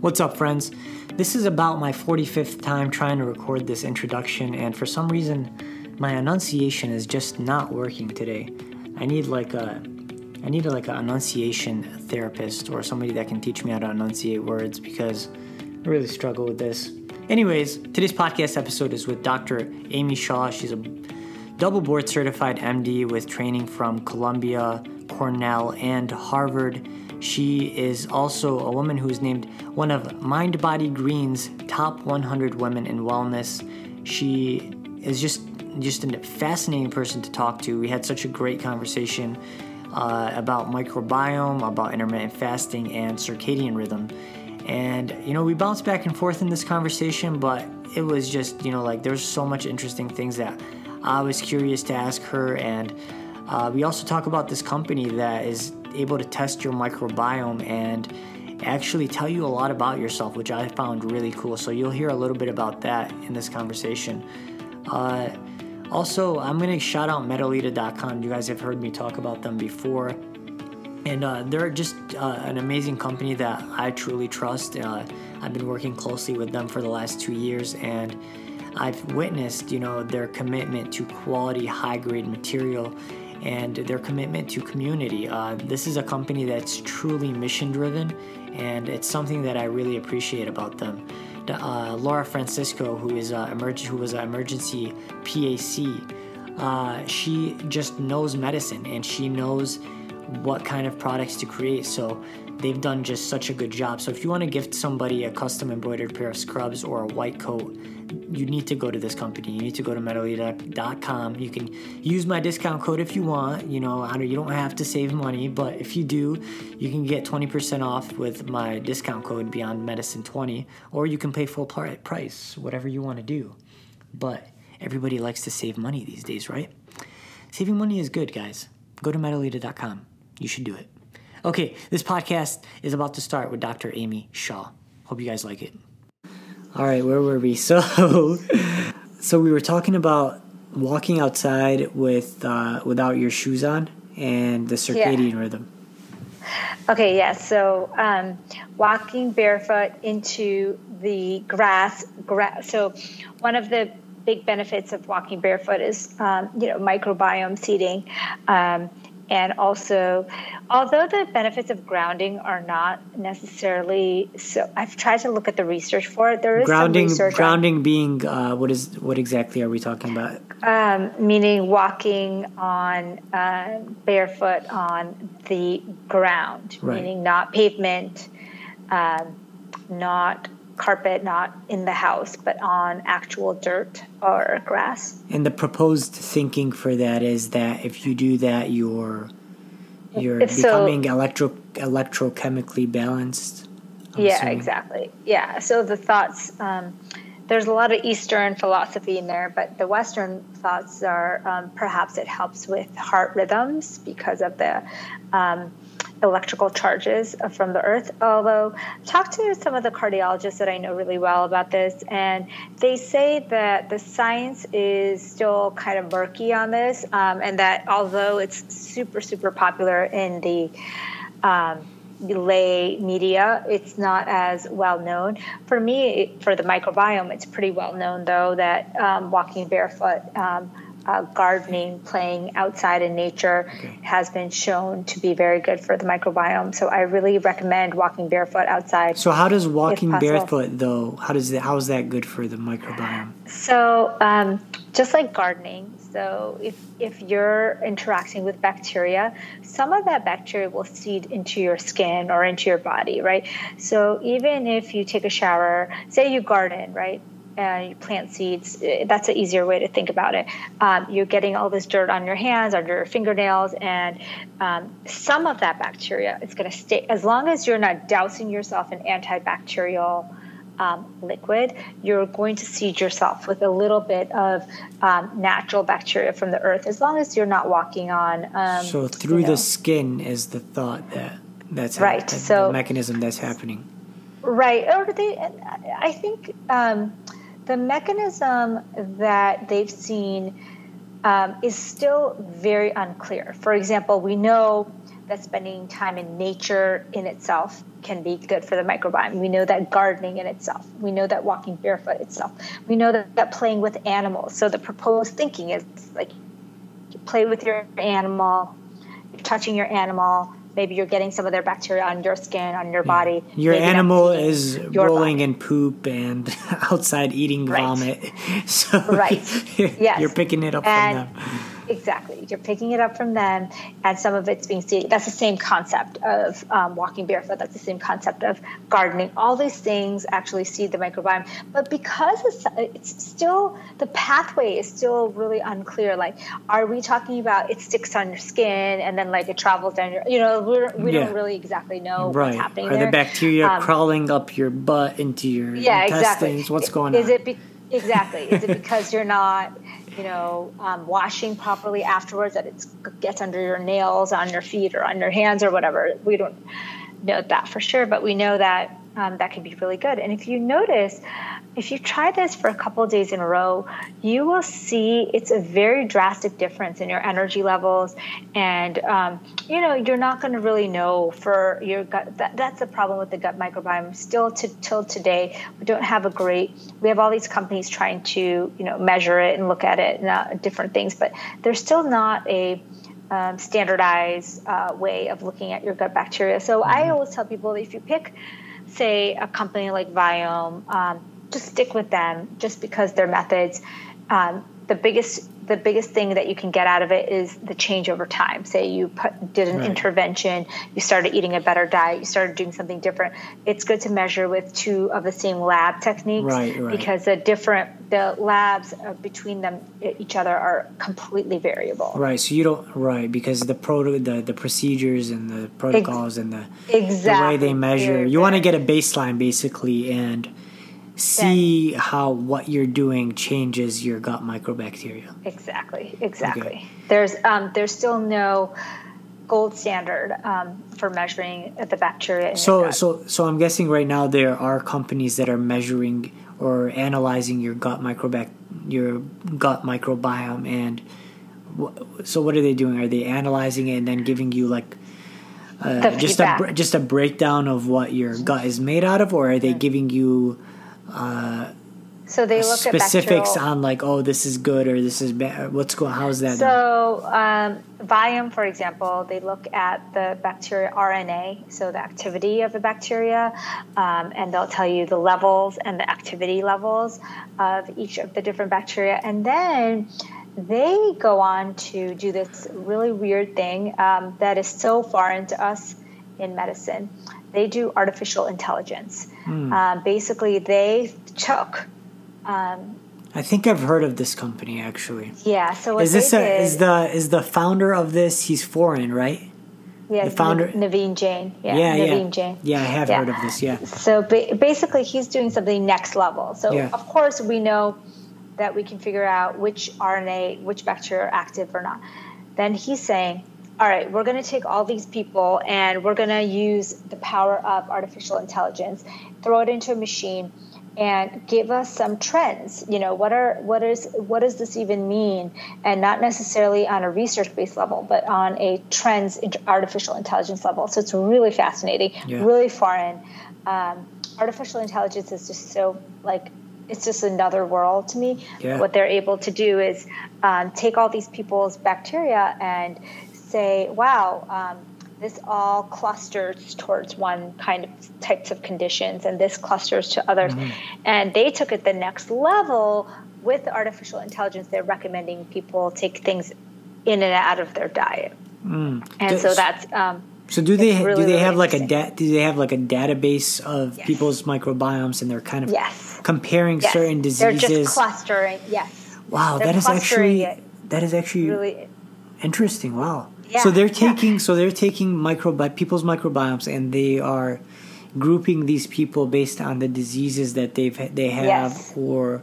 What's up, friends? This is about my 45th time trying to record this introduction, and for some reason, my enunciation is just not working today. I need like a I need like an enunciation therapist or somebody that can teach me how to enunciate words because I really struggle with this. Anyways, today's podcast episode is with Dr. Amy Shah. She's a double board certified MD with training from Columbia, Cornell, and Harvard. She is also a woman who is named one of Mind Body Green's top 100 women in wellness. She is just just a fascinating person to talk to. We had such a great conversation uh, about microbiome, about intermittent fasting, and circadian rhythm. And, you know, we bounced back and forth in this conversation, but it was just, you know, like there's so much interesting things that I was curious to ask her. And uh, we also talk about this company that is able to test your microbiome and actually tell you a lot about yourself, which I found really cool. So you'll hear a little bit about that in this conversation. Uh, also, I'm going to shout out Medelita.com. You guys have heard me talk about them before and uh, they're just uh, an amazing company that I truly trust. Uh, I've been working closely with them for the last two years, and I've witnessed, you know, their commitment to quality, high-grade material, and their commitment to community. Uh, this is a company that's truly mission-driven, and it's something that I really appreciate about them. Uh, Laura Francisco, who is a emerg- who was an emergency PA-C, uh, she just knows medicine, and she knows what kind of products to create. So they've done just such a good job. So if you want to gift somebody a custom embroidered pair of scrubs or a white coat, you need to go to this company. You need to go to medelita.com. You can use my discount code if you want. You know, you don't have to save money, but if you do, you can get 20% off with my discount code Beyond Medicine 20, or you can pay full price, whatever you want to do. But everybody likes to save money these days, right? Saving money is good, guys. Go to medelita.com. You should do it. Okay, this podcast is about to start with Dr. Amy Shah. Hope you guys like it. All right, where were we? So, so we were talking about walking outside with uh, without your shoes on and the circadian yeah. rhythm. Okay, yes. Yeah, so um, walking barefoot into the grass, grass. So one of the big benefits of walking barefoot is, um, you know, microbiome seeding. Um, and also although the benefits of grounding are not necessarily so i've tried to look at the research for it there is grounding grounding on, being uh, what is what exactly are we talking about um, meaning walking on uh, barefoot on the ground right. meaning not pavement um, not carpet, not in the house, but on actual dirt or grass. And the proposed thinking for that is that if you do that, you're you're if becoming so, electro electrochemically balanced. I'm yeah, assuming. exactly. Yeah. So the thoughts. Um, there's a lot of Eastern philosophy in there, but the Western thoughts are um, perhaps it helps with heart rhythms because of the um, electrical charges from the earth. Although, talk to some of the cardiologists that I know really well about this, and they say that the science is still kind of murky on this, um, and that although it's super, super popular in the um, lay media, it's not as well known. For me, for the microbiome, it's pretty well known though that um, walking barefoot um, uh, gardening, playing outside in nature has been shown to be very good for the microbiome. So I really recommend walking barefoot outside. So how does walking barefoot though? How does that? How is that good for the microbiome? So um, just like gardening. So if if you're interacting with bacteria, some of that bacteria will seed into your skin or into your body, right? So even if you take a shower, say you garden, right? And you plant seeds, eh, that's an easier way to think about it. Um, you're getting all this dirt on your hands, under your fingernails, and um, some of that bacteria is going to stay. As long as you're not dousing yourself in antibacterial um, liquid, you're going to seed yourself with a little bit of um, natural bacteria from the earth, as long as you're not walking on. Um, so through you know, the skin is the thought that that's right. so the mechanism that's happening. Right. Or they, I think um, the mechanism that they've seen um, is still very unclear. For example, we know that spending time in nature in itself can be good for the microbiome. We know that gardening in itself. We know that walking barefoot itself. We know that, that playing with animals. So the proposed thinking is like you play with your animal, you're touching your animal, maybe you're getting some of their bacteria on your skin, on your body. Your maybe animal is rolling body. in poop and outside eating Right. vomit. So Right. Yes. you're picking it up And- from them. Exactly. You're picking it up from them, and some of it's being seeded. That's the same concept of um, walking barefoot. That's the same concept of gardening. All these things actually seed the microbiome. But because it's, it's still, the pathway is still really unclear. Like, are we talking about it sticks on your skin and then like it travels down your, you know, we're, we Yeah. don't really exactly know Right. what's happening Are there. the bacteria Um, crawling up your butt into your yeah, intestines? exactly. What's going Is on? it be- exactly? Is it because you're not, you know, um, washing properly afterwards that it gets under your nails, on your feet, or on your hands, or whatever? We don't know that for sure, but we know that um, that can be really good. And if you notice, if you try this for a couple of days in a row, you will see it's a very drastic difference in your energy levels. And, um, you know, you're not going to really know for your gut. That, that's the problem with the gut microbiome. Still, to, till today, we don't have a great, we have all these companies trying to, you know, measure it and look at it and uh, different things, but there's still not a, um, standardized uh, way of looking at your gut bacteria. So I always tell people if you pick, say, a company like Viome, um, just stick with them just because their methods. Um, the biggest the biggest thing that you can get out of it is the change over time. Say you put, did an Right. intervention, you started eating a better diet, you started doing something different. It's good to measure with two of the same lab techniques Right, right. because the different the labs uh, between them each other are completely variable. Right, so you don't right because the proto the, the procedures and the protocols and the Exactly. the way they measure. You want to get a baseline basically and see how what you're doing changes your gut microbacteria. Exactly, exactly. There's um, there's still no gold standard um, for measuring the bacteria in your So gut. so so I'm guessing right now there are companies that are measuring or analyzing your gut microbac your gut microbiome and wh- so what are they doing? Are they analyzing it and then giving you like uh, just a feedback. br- just a breakdown of what your gut is made out of, or are they giving you so they look at specifics bacterial. on like oh this is good or this is bad? What's going? How's that? So um, Viome, for example, they look at the bacteria RNA, so the activity of the bacteria, um, and they'll tell you the levels and the activity levels of each of the different bacteria, and then they go on to do this really weird thing um, that is so foreign to us in medicine. They do artificial intelligence. Um, basically, they took I think I've heard of this company actually. yeah. So what Is this a, did, is the is the founder of this? He's foreign, right? yeah, the founder- Naveen Jain? Yeah, Yeah, yeah, Naveen Jain. yeah. I have Yeah. heard of this. Yeah. So ba- basically, he's doing something next level. So Yeah. of course, we know that we can figure out which RNA, which bacteria are active or not. Then he's saying, all right, we're going to take all these people and we're going to use the power of artificial intelligence, throw it into a machine, and give us some trends. You know, what are what is what does this even mean? And not necessarily on a research-based level, but on a trends in- artificial intelligence level. So it's really fascinating, Yeah. really foreign. Um, artificial intelligence is just so like it's just another world to me. Yeah. What they're able to do is um, take all these people's bacteria and say, "Wow, um, this all clusters towards one kind of types of conditions, and this clusters to others." Mm-hmm. And they took it the next level with artificial intelligence. They're recommending people take things in and out of their diet, and so that's. Um, So do they really, do they really have like a da- do they have like a database of Yes. people's microbiomes and they're kind of Yes. comparing yes, certain they're just clustering. Yes, wow, they're that is actually it. that is actually really. interesting. Wow. Yeah, so they're yeah. taking so they're taking microbi people's microbiomes and they are grouping these people based on the diseases that they've they have Yes. or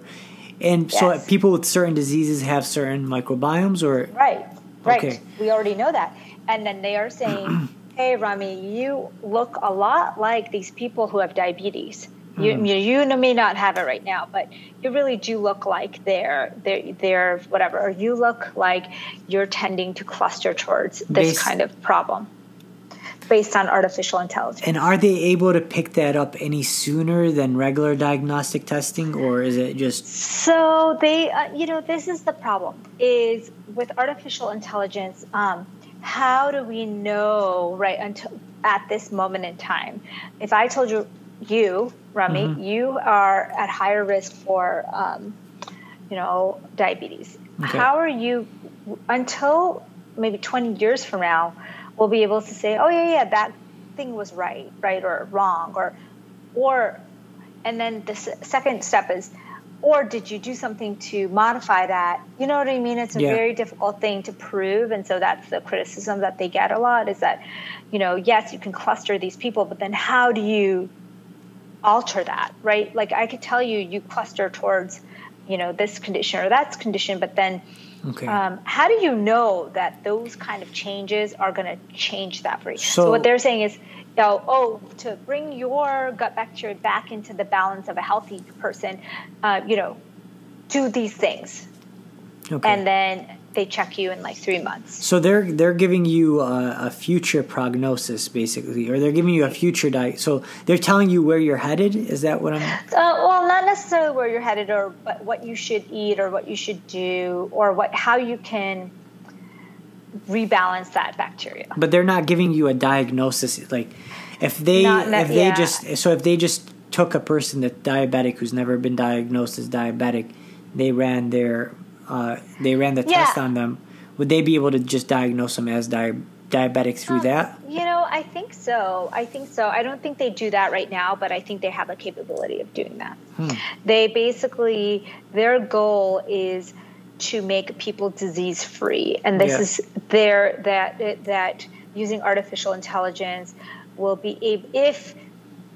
and so people with certain diseases have certain microbiomes or Right, right. Okay. We already know that. And then they are saying, hey, Rami, you look a lot like these people who have diabetes. You, Hmm. you, you may not have it right now, but you really do look like they're, they're, they're whatever. Or you look like you're tending to cluster towards this Bas- kind of problem. based on artificial intelligence. And are they able to pick that up any sooner than regular diagnostic testing, or is it just? So they, uh, you know, this is the problem: is with artificial intelligence. Um, how do we know right until at this moment in time? If I told you, you, Rami, mm-hmm. you are at higher risk for, um, you know, diabetes. Okay. How are you until maybe 20 years from now? We'll be able to say, oh yeah, yeah, that thing was right, right or wrong, or, or, and then the second step is or did you do something to modify that you know what i mean it's a yeah. very difficult thing to prove and so that's the criticism that they get a lot is that you know yes you can cluster these people but then how do you alter that right like i could tell you you cluster towards you know this condition or that's condition but then okay. um, how do you know that those kind of changes are going to change that for you so, so what they're saying is you know, oh, to bring your gut bacteria back into the balance of a healthy person, uh, you know, do these things. Okay. And then they check you in like three months. So they're they're giving you a, a future prognosis, basically, or they're giving you a future diet. So they're telling you where you're headed. Is that what I'm? Uh, well, not necessarily where you're headed, or but what you should eat, or what you should do, or what how you can rebalance that bacteria. But they're not giving you a diagnosis like if they not, if they yeah. just so if they just took a person that's diabetic who's never been diagnosed as diabetic, they ran their uh, they ran the yeah. test on them. Would they be able to just diagnose them as di- diabetic through um, that? You know, I think so. I think so. I don't think they do that right now, but I think they have a capability of doing that. Hmm. They basically their goal is to make people disease free and this yeah. is their that that using artificial intelligence will be able if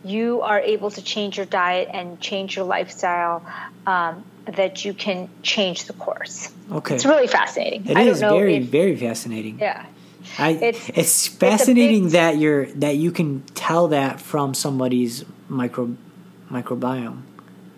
you are able to change your diet and change your lifestyle um, that you can change the course. Okay. It's really fascinating. It I is very if, very fascinating. Yeah. I, it's, it's fascinating it's big, that you're that you can tell that from somebody's micro microbiome.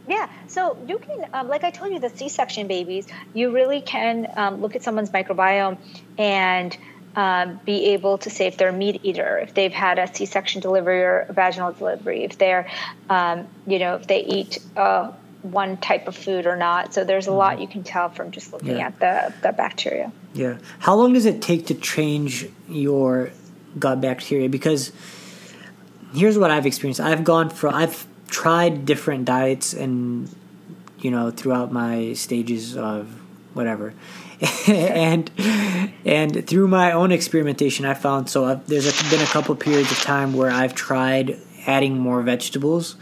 Yeah, so you can, um, like I told you, the C-section babies, you really can um, look at someone's microbiome and um, be able to say if they're a meat eater, if they've had a C-section delivery or vaginal delivery, if they're, um, you know, if they eat uh, one type of food or not. So there's a lot mm-hmm. you can tell from just looking yeah. at the, the bacteria. Yeah. How long does it take to change your gut bacteria? Because here's what I've experienced. I've gone from I've tried different diets and you know throughout my stages of whatever and and through my own experimentation i found so I've, there's a, been a couple periods of time where i've tried adding more vegetables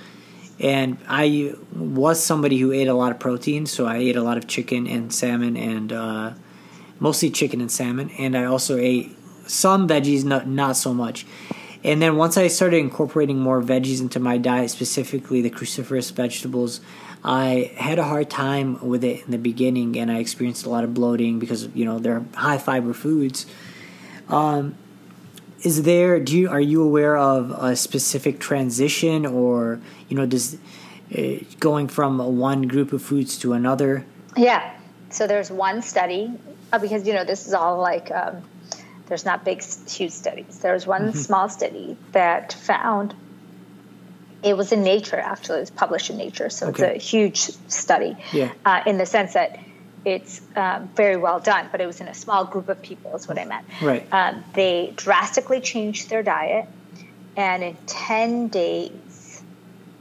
and i was somebody who ate a lot of protein so i ate a lot of chicken and salmon and uh, mostly chicken and salmon and i also ate some veggies not, not so much and then once I started incorporating more veggies into my diet, specifically the cruciferous vegetables, I had a hard time with it in the beginning, and I experienced a lot of bloating because you know they're high fiber foods. Um, is there? Do you are you aware of a specific transition, or you know, does uh, going from one group of foods to another? Yeah. So there's one study uh, because you know this is all like. Um, there's not big, huge studies. There's one mm-hmm. small study that found it was in Nature, actually. It was published in Nature. So okay. it's a huge study yeah. uh, in the sense that it's um, very well done, but it was in a small group of people, is what I meant. Right. Um, they drastically changed their diet, and in 10 days,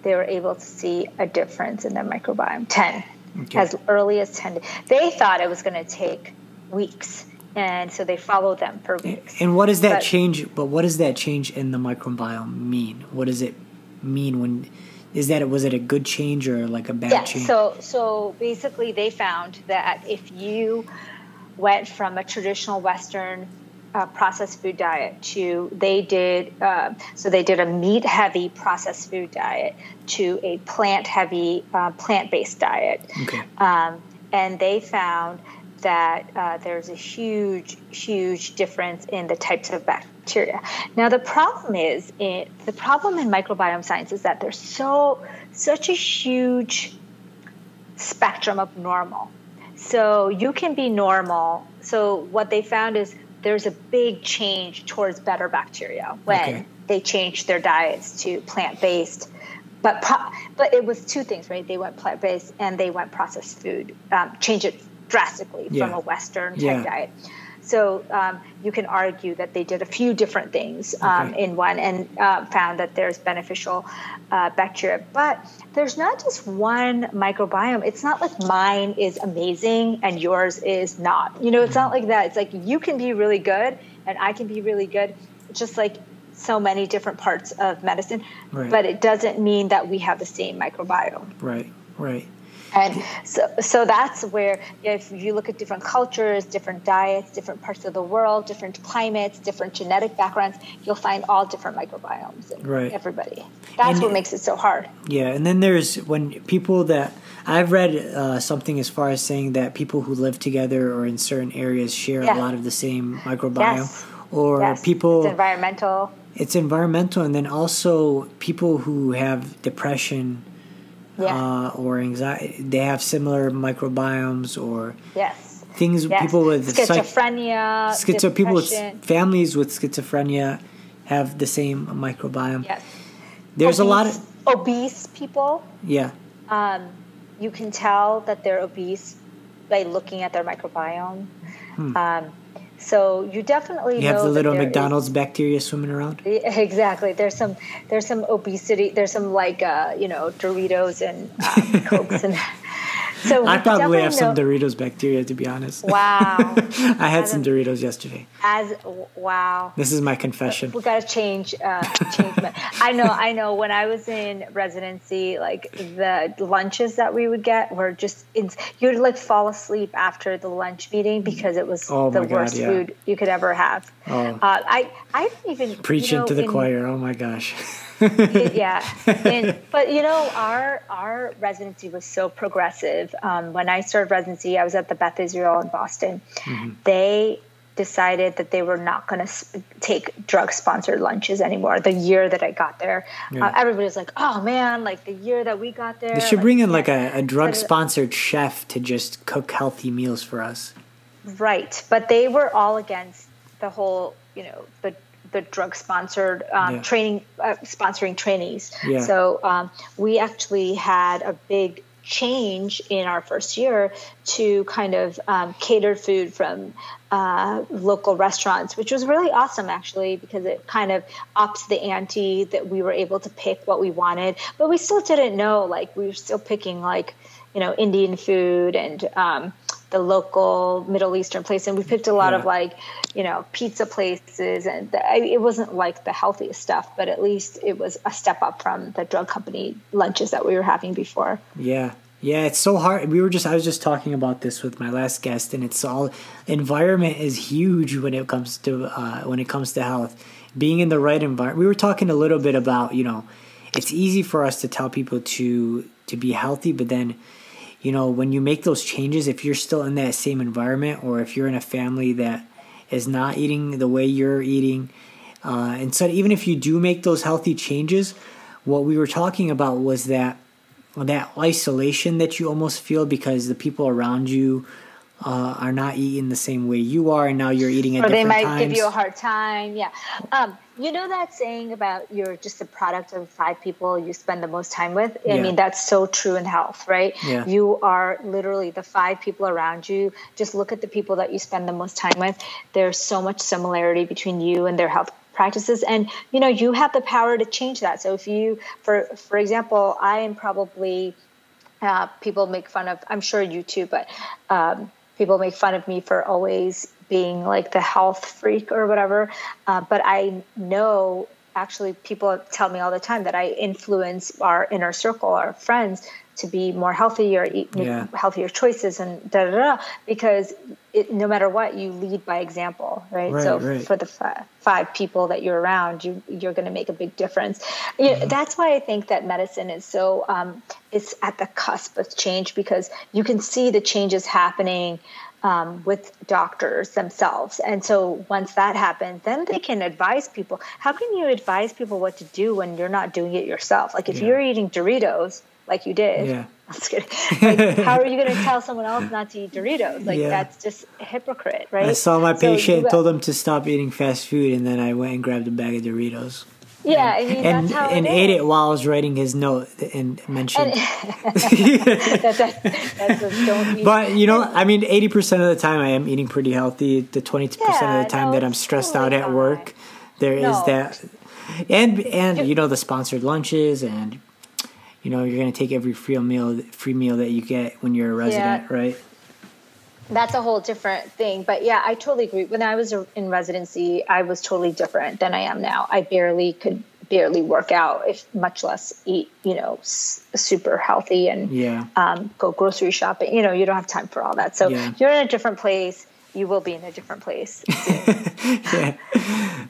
they were able to see a difference in their microbiome. 10. Okay. As early as 10 days. They thought it was going to take weeks and so they followed them for weeks. And what does that but, change? But what does that change in the microbiome mean? What does it mean when? Is that it? was it a good change or like a bad yeah, change? So so basically, they found that if you went from a traditional Western uh, processed food diet to they did uh, so they did a meat heavy processed food diet to a plant heavy uh, plant based diet okay. um, and they found that uh, there's a huge, huge difference in the types of bacteria. Now, the problem is, it, the problem in microbiome science is that there's so such a huge spectrum of normal. So you can be normal. So what they found is there's a big change towards better bacteria when okay. they changed their diets to plant based. But pro- but it was two things, right? They went plant based and they went processed food. Um, change it drastically yeah. from a Western type yeah. diet. So um, you can argue that they did a few different things um, okay. in one and uh, found that there's beneficial uh, bacteria. But there's not just one microbiome. It's not like mine is amazing and yours is not. You know, it's not like that. It's like you can be really good and I can be really good, just like so many different parts of medicine. Right. But it doesn't mean that we have the same microbiome. Right, right. And so, so that's where if you look at different cultures, different diets, different parts of the world, different climates, different genetic backgrounds, you'll find all different microbiomes in right. everybody. That's and, what makes it so hard. Yeah, and then there's when people that I've read uh, something as far as saying that people who live together or in certain areas share yeah. a lot of the same microbiome, yes. or yes. people. It's environmental. It's environmental, and then also people who have depression yeah. uh, or anxiety. They have similar microbiomes or yes. things. Yes. People with schizophrenia, psych- schizo- people with families with schizophrenia have the same microbiome. Yes. There's obese, a lot of obese people. Yeah. Um, you can tell that they're obese by looking at their microbiome. Hmm. Um, so you definitely you have the little McDonald's is, bacteria swimming around. Exactly. There's some there's some obesity. There's some like uh, you know Doritos and um, cokes and so I probably have know, some Doritos bacteria, to be honest. Wow. I had as some a, Doritos yesterday. As wow. This is my confession. We got to change. Uh, change. I know. I know. When I was in residency, like the lunches that we would get were just in, you'd like fall asleep after the lunch meeting because it was oh the worst yeah. food you could ever have. Oh. Uh, I I didn't even preaching you know, to the in, choir. Oh my gosh. yeah, and, but you know, our our residency was so progressive. Um, when I started residency, I was at the Beth Israel in Boston. Mm-hmm. They decided that they were not going to take drug sponsored lunches anymore. The year that I got there, yeah. uh, everybody was like, "Oh man, like the year that we got there." They should like, bring in like a, a drug sponsored chef to just cook healthy meals for us. Right, but they were all against the whole, you know, the the drug sponsored um, yeah. training, uh, sponsoring trainees. Yeah. So um, we actually had a big change in our first year to kind of um, cater food from uh, local restaurants, which was really awesome actually because it kind of ups the ante that we were able to pick what we wanted, but we still didn't know like we were still picking like you know Indian food and um, the local Middle Eastern place, and we picked a lot yeah. of like, you know, pizza places, and the, it wasn't like the healthiest stuff, but at least it was a step up from the drug company lunches that we were having before. Yeah, yeah, it's so hard. We were just I was just talking about this with my last guest, and it's all environment is huge when it comes to uh, when it comes to health. Being in the right environment. We were talking a little bit about you know, it's easy for us to tell people to to be healthy, but then you know, when you make those changes, if you're still in that same environment or if you're in a family that is not eating the way you're eating, uh, and so even if you do make those healthy changes, what we were talking about was that that isolation that you almost feel because the people around you uh, are not eating the same way you are, and now you're eating at or different times. Or they might give you a hard time. Yeah. Um, you know that saying about you're just a product of five people you spend the most time with? I yeah. mean, that's so true in health, right? Yeah. You are literally the five people around you. Just look at the people that you spend the most time with. There's so much similarity between you and their health practices and you know you have the power to change that so if you for for example i am probably uh, people make fun of i'm sure you too but um, people make fun of me for always being like the health freak or whatever. Uh, but I know actually people tell me all the time that I influence our inner circle, our friends, to be more healthy or eat yeah. healthier choices and da da da. Because it, no matter what, you lead by example, right? right so right. for the f- five people that you're around, you you're going to make a big difference. You know, mm-hmm. That's why I think that medicine is so um, it's at the cusp of change because you can see the changes happening um, with doctors themselves. And so once that happens, then they can advise people. How can you advise people what to do when you're not doing it yourself? Like if yeah. you're eating Doritos, like you did, yeah. Just kidding. Like, how are you going to tell someone else not to eat Doritos? Like Yeah. that's just a hypocrite, right? I saw my So patient, got- told him to stop eating fast food, and then I went and grabbed a bag of Doritos. Yeah, I mean and that's how and it ate is. it while I was writing his note and mentioned. that, that, that's a but you know, I mean, eighty percent of the time I am eating pretty healthy. The twenty percent Yeah, of the time no, that I'm stressed totally out at work, there is No. that, and and you know the sponsored lunches and. You know, you're gonna take every free meal, free meal that you get when you're a resident, right? That's a whole different thing. But yeah, I totally agree. When I was in residency, I was totally different than I am now. I barely could barely work out, if much less eat, you know, s- super healthy and Yeah. um, go grocery shopping. You know, you don't have time for all that. So Yeah. you're in a different place. You will be in a different place. yeah.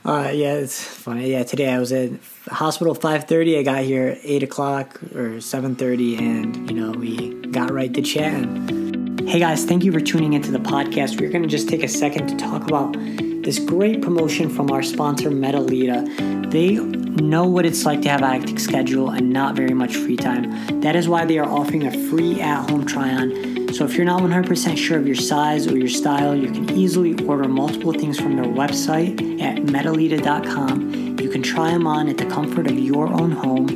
Uh, yeah, it's funny. Yeah, today I was at hospital five thirty. I got here eight o'clock or seven thirty, and you know we got right to chatting. Hey guys, thank you for tuning into the podcast. We're going to just take a second to talk about this great promotion from our sponsor, Medelita. They know what it's like to have a hectic schedule and not very much free time. That is why they are offering a free at-home try-on. So if you're not 100% sure of your size or your style, you can easily order multiple things from their website at medelita.com. You can try them on at the comfort of your own home.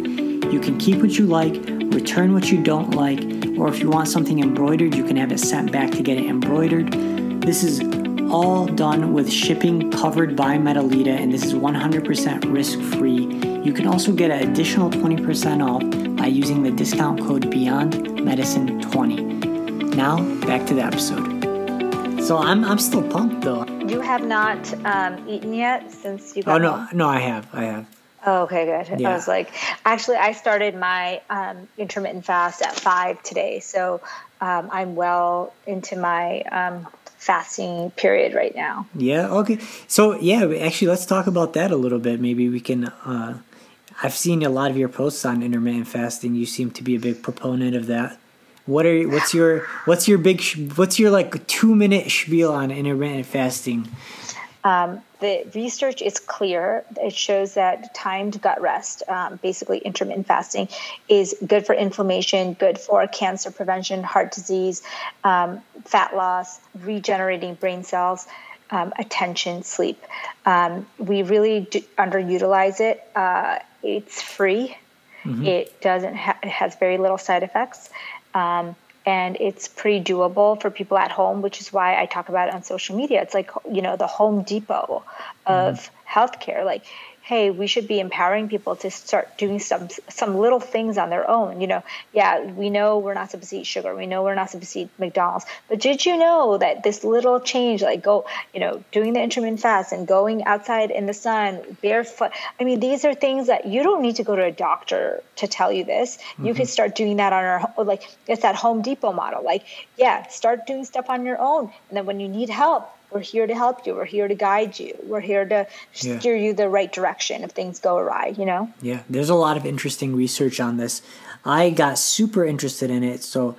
You can keep what you like, return what you don't like, or if you want something embroidered, you can have it sent back to get it embroidered. This is all done with shipping covered by Medelita, and this is 100% risk free. You can also get an additional 20% off by using the discount code BeyondMedicine20. Now, back to the episode. So I'm, I'm still pumped though. you have not um, eaten yet since you got Oh no, home? no, I have, I have. Oh, okay, good. Yeah. I was like, actually, I started my um, intermittent fast at five today, so um, I'm well into my um, fasting period right now. Yeah. Okay. So yeah, actually, let's talk about that a little bit. Maybe we can. Uh, I've seen a lot of your posts on intermittent fasting. You seem to be a big proponent of that. What are what's your what's your big what's your like two minute spiel on intermittent fasting? Um, the research is clear. It shows that timed gut rest, um, basically intermittent fasting, is good for inflammation, good for cancer prevention, heart disease, um, fat loss, regenerating brain cells, um, attention, sleep. Um, we really underutilize it. Uh, it's free. It doesn't. Ha- it has very little side effects. Um, and it's pretty doable for people at home, which is why I talk about it on social media. It's like you know the Home Depot mm-hmm. of healthcare. Like, hey, we should be empowering people to start doing some some little things on their own. You know, yeah, we know we're not supposed to eat sugar. We know we're not supposed to eat McDonald's. But did you know that this little change, like go, you know, doing the intermittent fast and going outside in the sun barefoot. I mean, these are things that you don't need to go to a doctor to tell you this. You mm-hmm. can start doing that on our like it's that Home Depot model. Like, yeah, start doing stuff on your own, and then when you need help, we're here to help you. We're here to guide you. We're here to Yeah. steer you the right direction if things go awry. You know. Yeah, there's a lot of interesting research on this. I got super interested in it. So,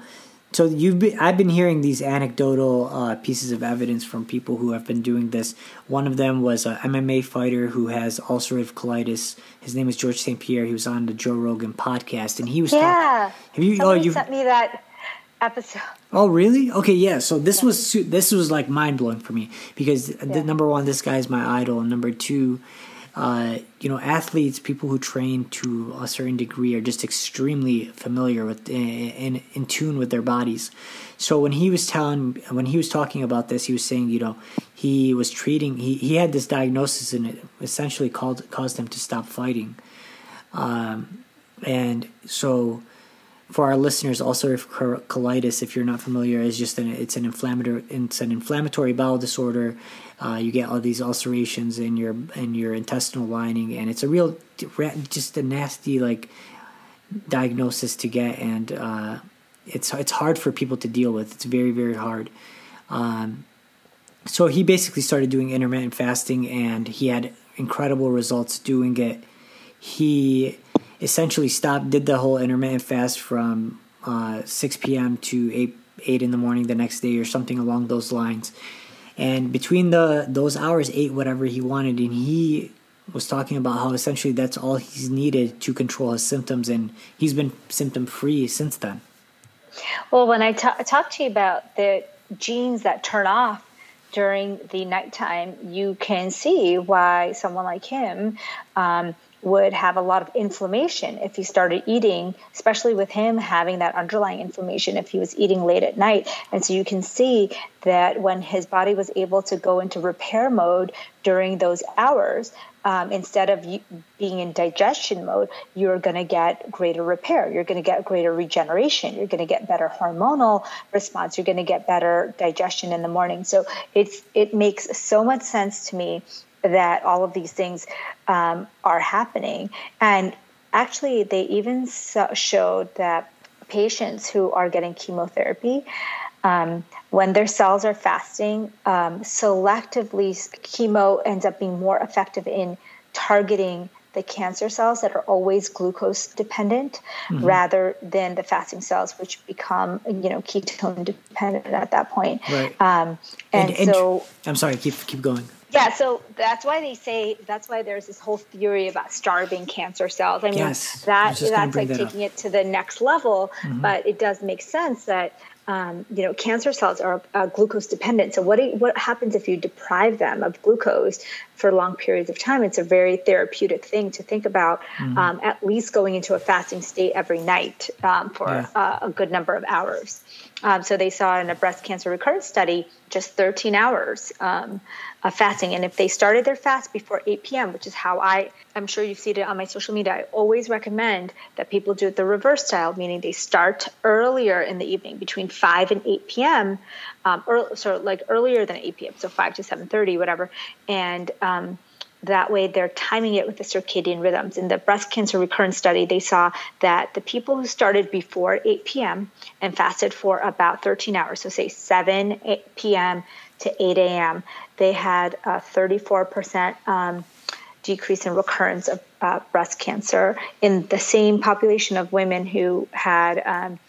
so you've been, I've been hearing these anecdotal uh, pieces of evidence from people who have been doing this. One of them was a MMA fighter who has ulcerative colitis. His name is George St. Pierre. He was on the Joe Rogan podcast, and he was talking. Yeah. Have you? Somebody oh, you. sent me that episode. Oh, really? Okay, yeah. So this was this was like mind blowing for me because the, number one, this guy's my idol, and number two, uh, you know, athletes, people who train to a certain degree, are just extremely familiar with and in tune with their bodies. So when he was telling, when he was talking about this, he was saying, you know, he was treating, he, he had this diagnosis, and it essentially called caused him to stop fighting. Um, and so for our listeners, ulcerative colitis, if you're not familiar, is just an it's an inflammatory it's an inflammatory bowel disorder. Uh, you get all these ulcerations in your in your intestinal lining, and it's a real just a nasty like diagnosis to get, and uh, it's it's hard for people to deal with. It's very very hard. Um, so he basically started doing intermittent fasting, and he had incredible results doing it. He essentially stopped, did the whole intermittent fast from uh, 6 p.m. to 8 8 in the morning the next day or something along those lines. And between the those hours, ate whatever he wanted, and he was talking about how essentially that's all he's needed to control his symptoms, and he's been symptom free since then. Well, when I ta- talk to you about the genes that turn off during the nighttime, you can see why someone like him um, would have a lot of inflammation if he started eating, especially with him having that underlying inflammation if he was eating late at night. And so you can see that when his body was able to go into repair mode during those hours, um, instead of being in digestion mode, you're going to get greater repair. You're going to get greater regeneration. You're going to get better hormonal response. You're going to get better digestion in the morning. So it's it makes so much sense to me that all of these things um, are happening. And actually, they even so showed that patients who are getting chemotherapy, um, when their cells are fasting, um, selectively chemo ends up being more effective in targeting the cancer cells that are always glucose dependent mm-hmm. rather than the fasting cells which become you know ketone dependent at that point right. um, and, and, and, so i'm sorry keep keep going yeah, so that's why they say that's why there's this whole theory about starving cancer cells. I mean, yes, that that's like that taking up. it to the next level, mm-hmm. but it does make sense that um, you know cancer cells are uh, glucose dependent. So what do, what happens if you deprive them of glucose for long periods of time? It's a very therapeutic thing to think about. Mm-hmm. Um, at least going into a fasting state every night um, for yeah. uh, a good number of hours. Um, so they saw in a breast cancer recurrence study just 13 hours um, of fasting. And if they started their fast before 8 p.m., which is how I, I'm sure you've seen it on my social media, I always recommend that people do it the reverse style, meaning they start earlier in the evening between 5 and 8 p.m. Um, so like earlier than 8 p.m., so 5 to 7:30, whatever, and um, that way they're timing it with the circadian rhythms. In the breast cancer recurrence study, they saw that the people who started before 8 p.m. and fasted for about 13 hours, so say 7 8 p.m. to 8 a.m., they had a 34% um, decrease in recurrence of uh, breast cancer in the same population of women who had. Um,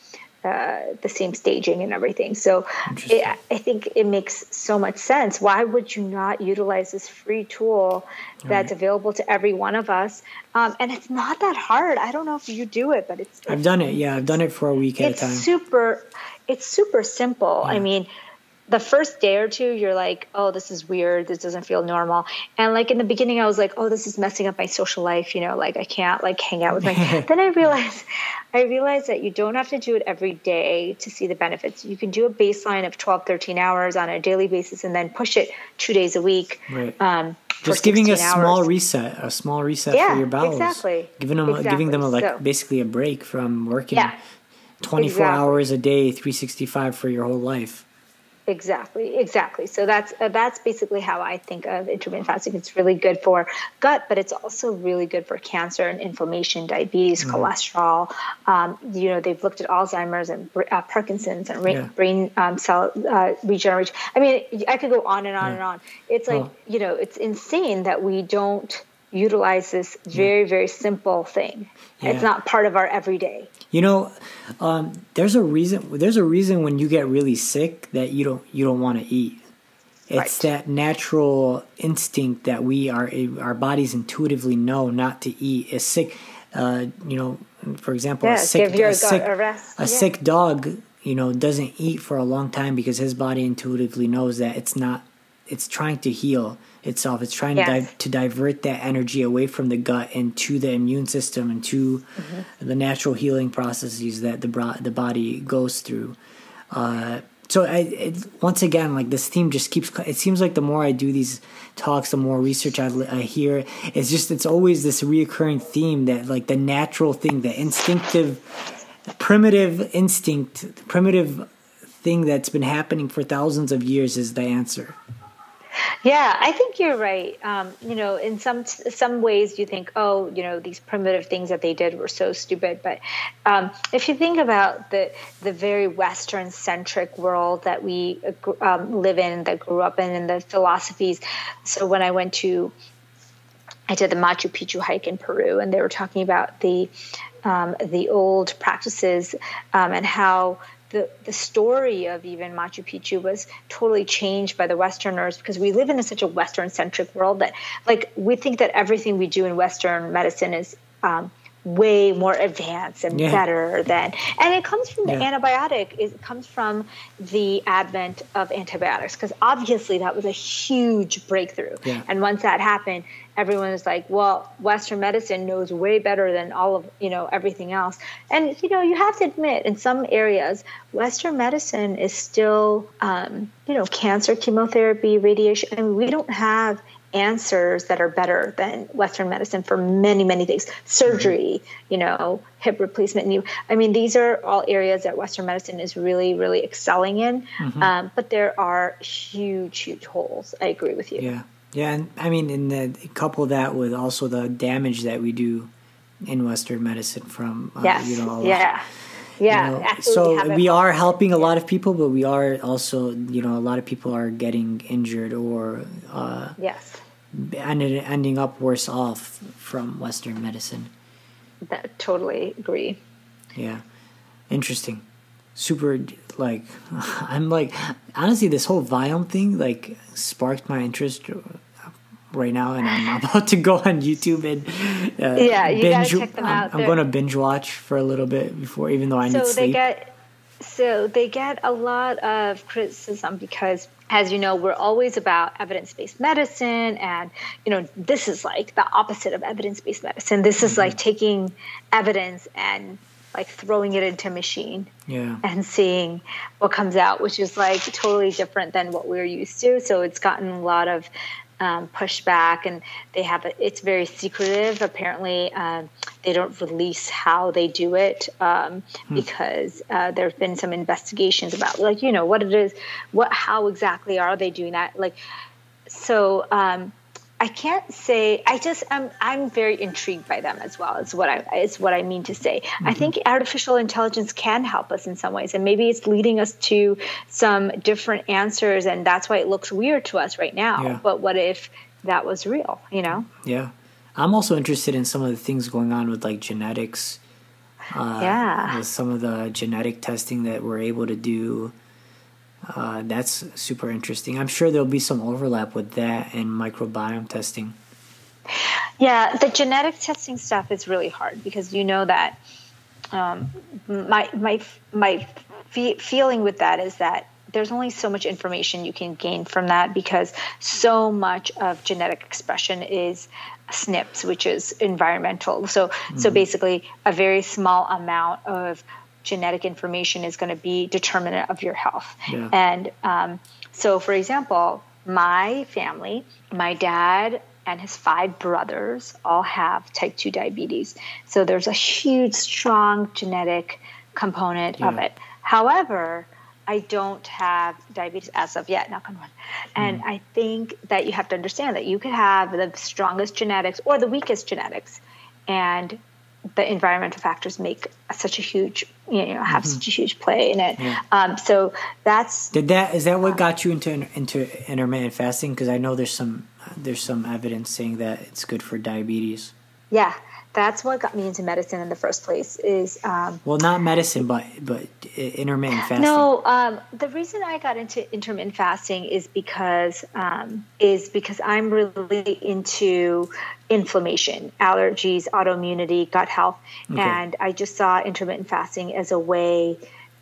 uh, the same staging and everything. So it, I think it makes so much sense. Why would you not utilize this free tool that's right. available to every one of us? Um, and it's not that hard. I don't know if you do it, but it's. I've done it. Yeah, I've done it for a week at a time. It's super. It's super simple. Yeah. I mean, the first day or two you're like oh this is weird this doesn't feel normal and like in the beginning i was like oh this is messing up my social life you know like i can't like hang out with my then i realized i realized that you don't have to do it every day to see the benefits you can do a baseline of 12 13 hours on a daily basis and then push it two days a week right. um, just giving a hours. small reset a small reset yeah, for your bowels exactly giving them exactly. giving them a, like so, basically a break from working yeah, 24 exactly. hours a day 365 for your whole life Exactly, exactly. So that's uh, that's basically how I think of intermittent fasting. It's really good for gut, but it's also really good for cancer and inflammation, diabetes, mm. cholesterol. Um, you know, they've looked at Alzheimer's and uh, Parkinson's and yeah. brain um, cell uh, regeneration. I mean, I could go on and on yeah. and on. It's like you know, it's insane that we don't utilize this very very simple thing. Yeah. It's not part of our everyday. You know, um, there's a reason. There's a reason when you get really sick that you don't you don't want to eat. It's right. that natural instinct that we are our bodies intuitively know not to eat. A sick, uh, you know, for example, yeah, a sick a, sick, a, a yeah. sick dog, you know, doesn't eat for a long time because his body intuitively knows that it's not. It's trying to heal itself. It's trying yes. to, di- to divert that energy away from the gut and to the immune system and to mm-hmm. the natural healing processes that the bro- the body goes through. Uh, so I, it, once again, like this theme just keeps. It seems like the more I do these talks, the more research I, I hear. It's just it's always this reoccurring theme that like the natural thing, the instinctive, primitive instinct, primitive thing that's been happening for thousands of years is the answer. Yeah, I think you're right. Um, you know, in some some ways, you think, oh, you know, these primitive things that they did were so stupid. But um, if you think about the the very Western centric world that we um, live in, that grew up in, and the philosophies. So when I went to, I did the Machu Picchu hike in Peru, and they were talking about the um, the old practices um, and how the, the story of even Machu Picchu was totally changed by the Westerners because we live in such a Western centric world that, like, we think that everything we do in Western medicine is um, way more advanced and Yeah. better than and it comes from the Yeah. antibiotic it comes from the advent of antibiotics because obviously that was a huge breakthrough Yeah. and once that happened everyone was like well western medicine knows way better than all of you know everything else and you know you have to admit in some areas western medicine is still um, you know cancer chemotherapy radiation I mean, we don't have answers that are better than western medicine for many many things. Surgery you know hip replacement knee. I mean these are all areas that western medicine is really really excelling in. Um, but there are huge huge holes. I agree with you. Yeah, yeah, and I mean, and the, couple that with also the damage that we do in Western medicine from, uh, yes. you know, all of- yeah. You yeah know, so we are helping a lot of people, but we are also, you know, a lot of people are getting injured or uh, yes ended, ending up worse off from Western medicine. that, totally agree Yeah, interesting. Super like, I'm like, honestly, this whole Viome thing like sparked my interest right now, and I'm about to go on YouTube and uh, Yeah, you gotta check them I'm, out. I'm going to binge watch for a little bit before, even though I need so sleep. they get so they get a lot of criticism because as you know we're always about evidence-based medicine and you know this is like the opposite of evidence-based medicine. This is like mm-hmm. taking evidence and like throwing it into a machine yeah, and seeing what comes out, which is like totally different than what we're used to. So it's gotten a lot of um, pushback, and they have a, it's very secretive. Apparently, um, they don't release how they do it um, because uh, there have been some investigations about like you know what it is, what how exactly are they doing that? Like, so. Um, I can't say. I just I'm I'm very intrigued by them as well. Is what I is what I mean to say. I think artificial intelligence can help us in some ways, and maybe it's leading us to some different answers, and that's why it looks weird to us right now. Yeah. But what if that was real? You know? yeah. I'm also interested in some of the things going on with like genetics. Uh, Yeah. some of the genetic testing that we're able to do. Uh, that's super interesting. I'm sure there'll be some overlap with that and microbiome testing. Yeah, the genetic testing stuff is really hard because you know that um, my my my fe- feeling with that is that there's only so much information you can gain from that because so much of genetic expression is SNPs, which is environmental. So so basically, a very small amount of genetic information is going to be determinant of your health. Yeah. And um, so, for example, my family, my dad and his five brothers all have type 2 diabetes. So there's a huge, strong genetic component of it. However, I don't have diabetes as of yet, knock on wood. And I think that you have to understand that you could have the strongest genetics or the weakest genetics, and the environmental factors make such a huge, you know, have such a huge play in it. Yeah. Um, so that's Did that is that what got you into into intermittent fasting? Because I know there's some there's some evidence saying that it's good for diabetes. yeah, that's what got me into medicine in the first place. Is um, Well, not medicine, but but intermittent fasting. No, um, the reason I got into intermittent fasting is because um, is because I'm really into inflammation, allergies, autoimmunity, gut health, Okay. and I just saw intermittent fasting as a way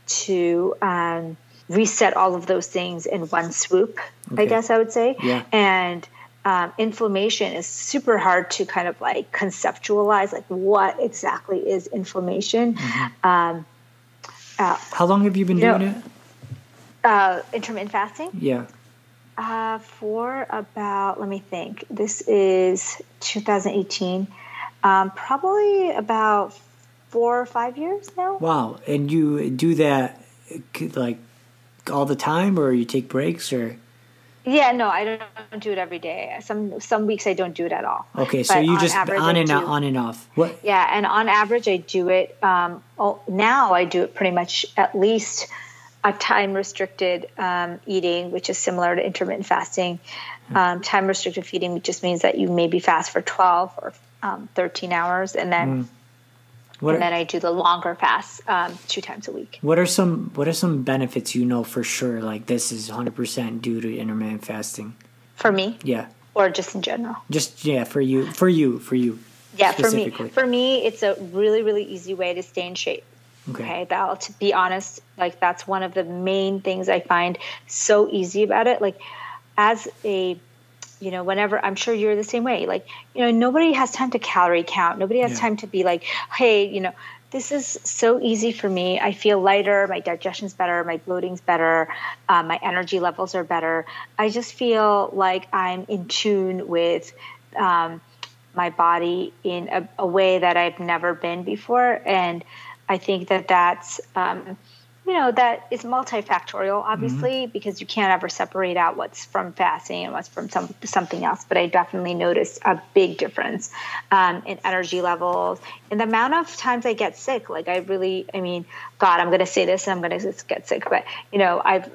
to um, reset all of those things in one swoop. I guess I would say, Yeah. and um, inflammation is super hard to kind of like conceptualize, like what exactly is inflammation. Mm-hmm. Um, How long have you been You know- doing it? uh, intermittent fasting Yeah. uh, for about let me think this is 2018 um, probably about four or five years now Wow. And you do that like all the time, or you take breaks, or yeah no i don't, don't it every day some some weeks i don't do it at all okay? So But you just average, on and do. on, and off. What? yeah and on average i do it um, oh, now i do it pretty much at least a time restricted um, eating which is similar to intermittent fasting Hmm. um, time restricted feeding just means that you maybe fast for 12 or um, 13 hours and then What? and then i do the longer fast um, two times a week What are some What are some benefits you know for sure? Like this is 100 percent due to intermittent fasting. for me Yeah. or just in general Just yeah for you for you for you. Yeah, for me, for me, it's a really, really easy way to stay in shape. Okay. okay, that to be honest, like that's one of the main things I find so easy about it. Like, as a you know, whenever I'm sure you're the same way. Like, you know, nobody has time to calorie count. Nobody has yeah. time to be like, hey, you know, this is so easy for me. I feel lighter, my digestion's better, my bloating's better, um, my energy levels are better. I just feel like I'm in tune with um, my body in a, a, way that I've never been before. And I think that that's, um, you know that is multifactorial obviously mm-hmm. because you can't ever separate out what's from fasting and what's from some, something else but i definitely noticed a big difference um, in energy levels and the amount of times i get sick like i really i mean god i'm going to say this and i'm going to get sick but you know i've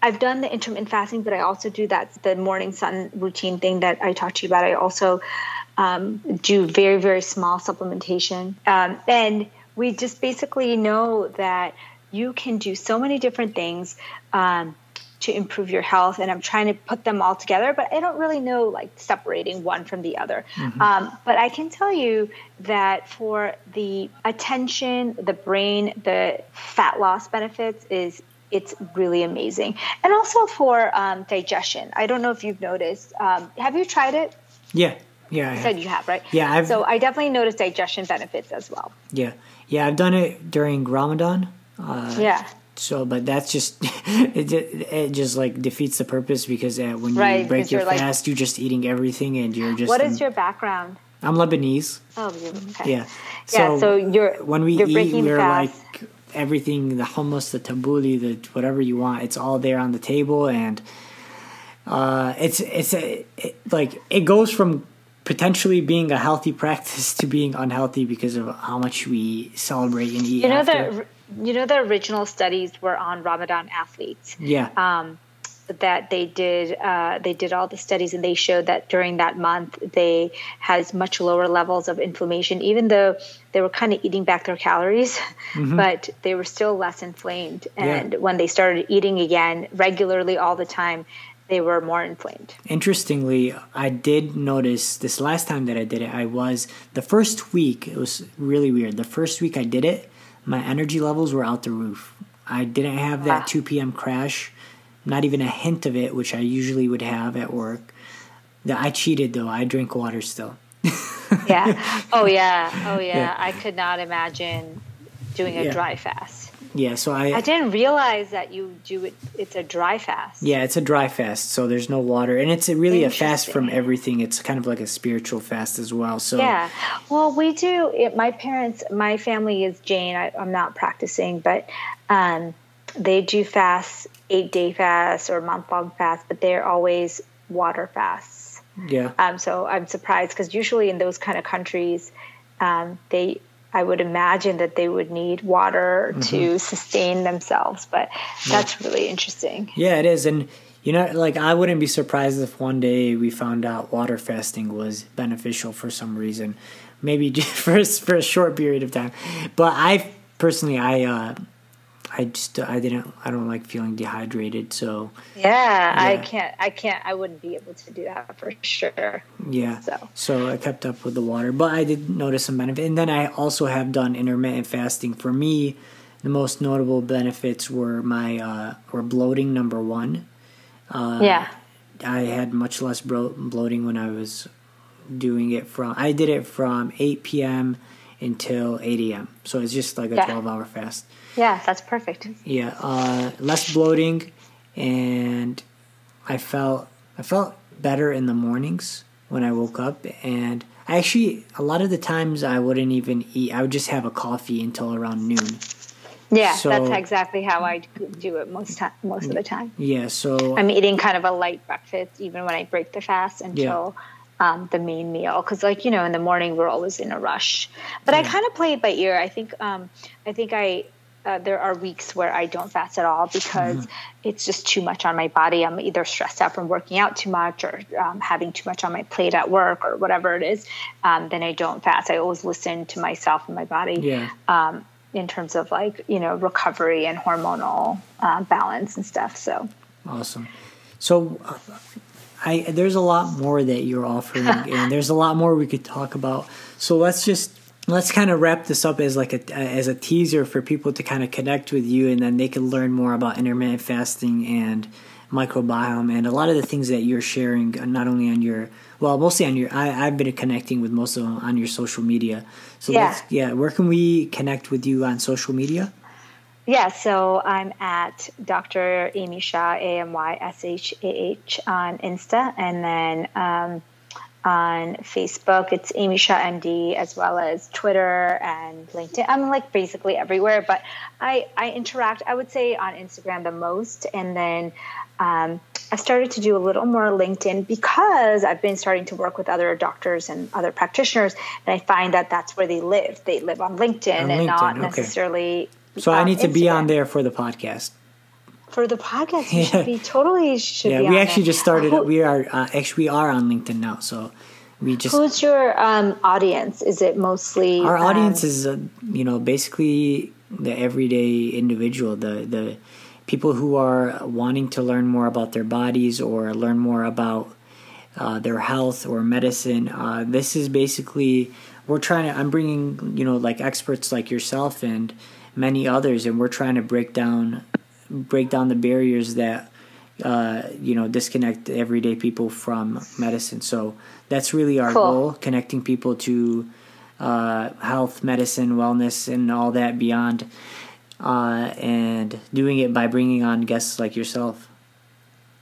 I've done the intermittent fasting, but I also do that the morning sun routine thing that I talked to you about. I also um, do very very small supplementation, um, and we just basically know that you can do so many different things um, to improve your health and i'm trying to put them all together but i don't really know like separating one from the other. Mm-hmm. um, but i can tell you that for the attention the brain the fat loss benefits is it's really amazing. And also for um, digestion. I don't know if you've noticed um, have you tried it? Yeah. Yeah you said you have right? Yeah I've, so i definitely noticed digestion benefits as well. Yeah. Yeah i've done it during ramadan uh, yeah. So, but that's just it. It just like defeats the purpose because uh, when you right, break your fast, like, you're just eating everything, and you're just. What is your background? I'm Lebanese. Oh, okay. Yeah. So, yeah. So you're when we you're eat, we're fast. like everything the hummus, the tabbouleh, the whatever you want. It's all there on the table, and uh, it's it's a, it, like it goes from potentially being a healthy practice to being unhealthy because of how much we celebrate and eat. You know after. that you know the original studies were on Ramadan athletes. Yeah. Um, that they did uh, they did all the studies and they showed that during that month they had much lower levels of inflammation even though they were kind of eating back their calories mm-hmm. but they were still less inflamed and yeah. when they started eating again regularly all the time they were more inflamed interestingly i did notice this last time that i did it i was the first week it was really weird the first week i did it my energy levels were out the roof. I didn't have that 2 p.m. crash, not even a hint of it, which I usually would have at work. I cheated though. I drink water still. yeah. Oh yeah. Oh yeah. yeah. I could not imagine doing a yeah. dry fast. Yeah, so I I didn't realize that you do it. It's a dry fast. Yeah, it's a dry fast, so there's no water, and it's really a fast from everything. It's kind of like a spiritual fast as well. So yeah, well, we do. It, my parents, my family is Jain. I, am not practicing, but um, they do fast, eight day fast or month long fast, but they're always water fasts. Yeah. Um. So I'm surprised because usually in those kind of countries, um, they I would imagine that they would need water mm-hmm. to sustain themselves. But that's yeah. really interesting. Yeah, it is. And, you know, like I wouldn't be surprised if one day we found out water fasting was beneficial for some reason. Maybe for, for a short period of time. But I personally, I, uh, I just I didn't I don't like feeling dehydrated so yeah, yeah, I can't I can't I wouldn't be able to do that for sure yeah so so I kept up with the water but I did notice some benefit and then I also have done intermittent fasting for me the most notable benefits were my uh, were bloating number one uh, yeah I had much less bro- bloating when I was doing it from I did it from 8 p.m. until 8 a.m. So it's just like a yeah. 12 hour fast. Yeah, that's perfect. Yeah, uh, less bloating, and I felt I felt better in the mornings when I woke up, and I actually a lot of the times I wouldn't even eat. I would just have a coffee until around noon. Yeah, so, that's exactly how I do it most time, most of the time. Yeah, so I'm eating kind of a light breakfast even when I break the fast until yeah. um, the main meal because, like you know, in the morning we're always in a rush. But yeah. I kind of play it by ear. I think um, I think I uh, there are weeks where I don't fast at all because mm-hmm. it's just too much on my body. I'm either stressed out from working out too much or um, having too much on my plate at work or whatever it is. Um, then I don't fast. I always listen to myself and my body. Yeah. Um, in terms of like you know recovery and hormonal uh, balance and stuff. So awesome. So uh, I there's a lot more that you're offering, and there's a lot more we could talk about. So let's just let's kind of wrap this up as like a as a teaser for people to kind of connect with you, and then they can learn more about intermittent fasting and microbiome and a lot of the things that you're sharing, uh, not only on your well, mostly on your. I, I've been connecting with most of them on your social media. So Yeah. yeah, where can we connect with you on social media? Yeah, so I'm at Dr. Amy Shah, A M Y S H A H on Insta, and then um, on Facebook, it's Amy Shah MD, as well as Twitter and LinkedIn. I'm like basically everywhere, but I, I interact, I would say, on Instagram the most. And then um, I've started to do a little more LinkedIn because I've been starting to work with other doctors and other practitioners, and I find that that's where they live. They live on LinkedIn On and not LinkedIn, okay. necessarily. So I need to be on there for the podcast. For the podcast. You Yeah. should be totally should Yeah, be. we actually there. just started. Who- We are uh, actually we are on LinkedIn now, so we just who's your um, audience? Is it mostly our um, audience is uh, you know basically the everyday individual the the people who are wanting to learn more about their bodies or learn more about uh, their health or medicine uh, this is basically we're trying to i'm bringing you know like experts like yourself and many others and we're trying to break down break down the barriers that uh, you know disconnect everyday people from medicine so that's really our Cool. goal connecting people to uh, health medicine wellness and all that beyond uh, and doing it by bringing on guests like yourself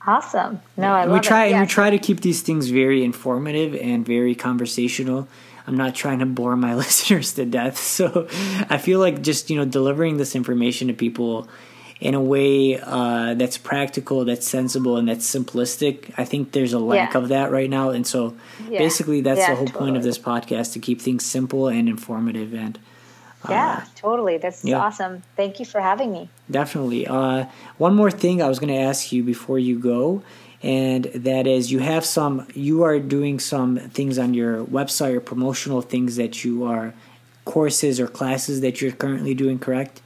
Awesome. No, I and love we try it. and we try to keep these things very informative and very conversational i'm not trying to bore my listeners to death so i feel like just you know delivering this information to people in a way uh, that's practical that's sensible and that's simplistic i think there's a lack Yeah. of that right now and so Yeah. basically that's Yeah, the whole point of this podcast to keep things simple and informative and Yeah, totally. That's yeah. awesome. Thank you for having me. Definitely. Uh, one more thing I was going to ask you before you go, and that is you have some, you are doing some things on your website or promotional things that you are, courses or classes that you're currently doing, correct?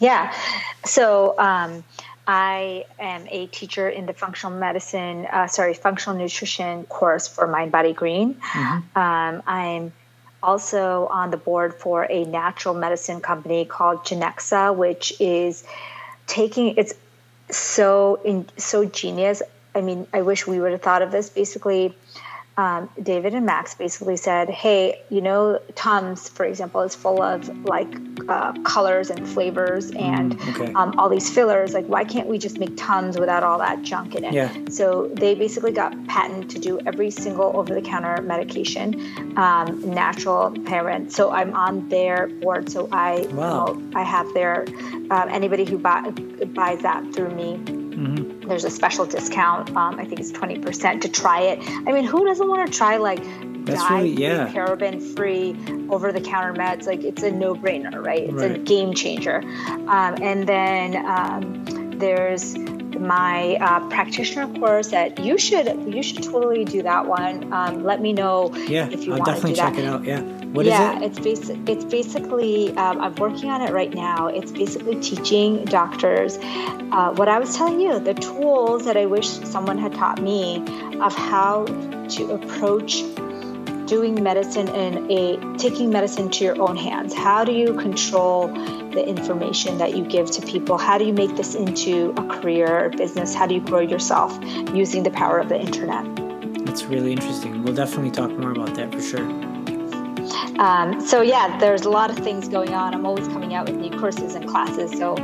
Yeah. So um, I am a teacher in the functional medicine, uh, sorry, functional nutrition course for Mind Body Green. Um, I'm also on the board for a natural medicine company called Genexa, which is taking it's so in so genius. I mean, I wish we would have thought of this. Basically, um, David and Max basically said, "Hey, you know, Tums, for example, is full of like uh, colors and flavors and okay. um, all these fillers. Like, why can't we just make Tums without all that junk in it?" Yeah. So they basically got patent to do every single over-the-counter medication, um, natural parent. So I'm on their board. So I, Wow. promote- I have their um, anybody who buy, buys that through me Mm-hmm. there's a special discount. Um, I think it's twenty percent to try it. I mean, who doesn't want to try like That's dye really- yeah. paraben free over the counter meds? Like it's a no brainer, right? It's a game changer. Um, and then um, there's my uh, practitioner course that you should you should totally do that one. Um, let me know Yeah, if you I'll want to do that check it out. Yeah. What is yeah, it? it's basic. It's basically um, I'm working on it right now. It's basically teaching doctors uh, what I was telling you, the tools that I wish someone had taught me of how to approach doing medicine in a taking medicine to your own hands. How do you control the information that you give to people? How do you make this into a career or business? How do you grow yourself using the power of the internet? That's really interesting. We'll definitely talk more about that for sure. Um, so yeah, there's a lot of things going on. I'm always coming out with new courses and classes. So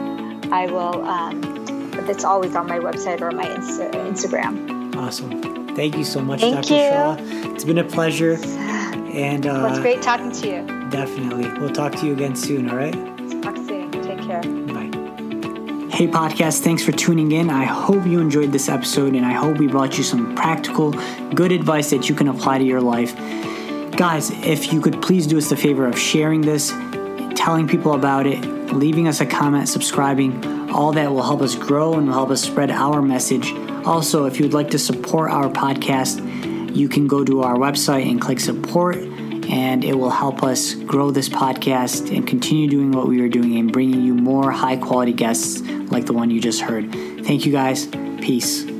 I will. Um, always on my website or my Insta- Instagram. Awesome. Thank you so much, Thank Dr. you. Shah. It's been a pleasure. And uh, well, it's great talking to you. definitely. We'll talk to you again soon, all right? Talk soon. Take care. Bye. Hey, podcast, thanks for tuning in. I hope you enjoyed this episode and I hope we brought you some practical, good advice that you can apply to your life. Guys, if you could please do us the favor of sharing this, telling people about it, leaving us a comment, subscribing, all that will help us grow and will help us spread our message. Also, if you'd like to support our podcast, you can go to our website and click support, and it will help us grow this podcast and continue doing what we are doing and bringing you more high quality guests like the one you just heard. Thank you guys. Peace.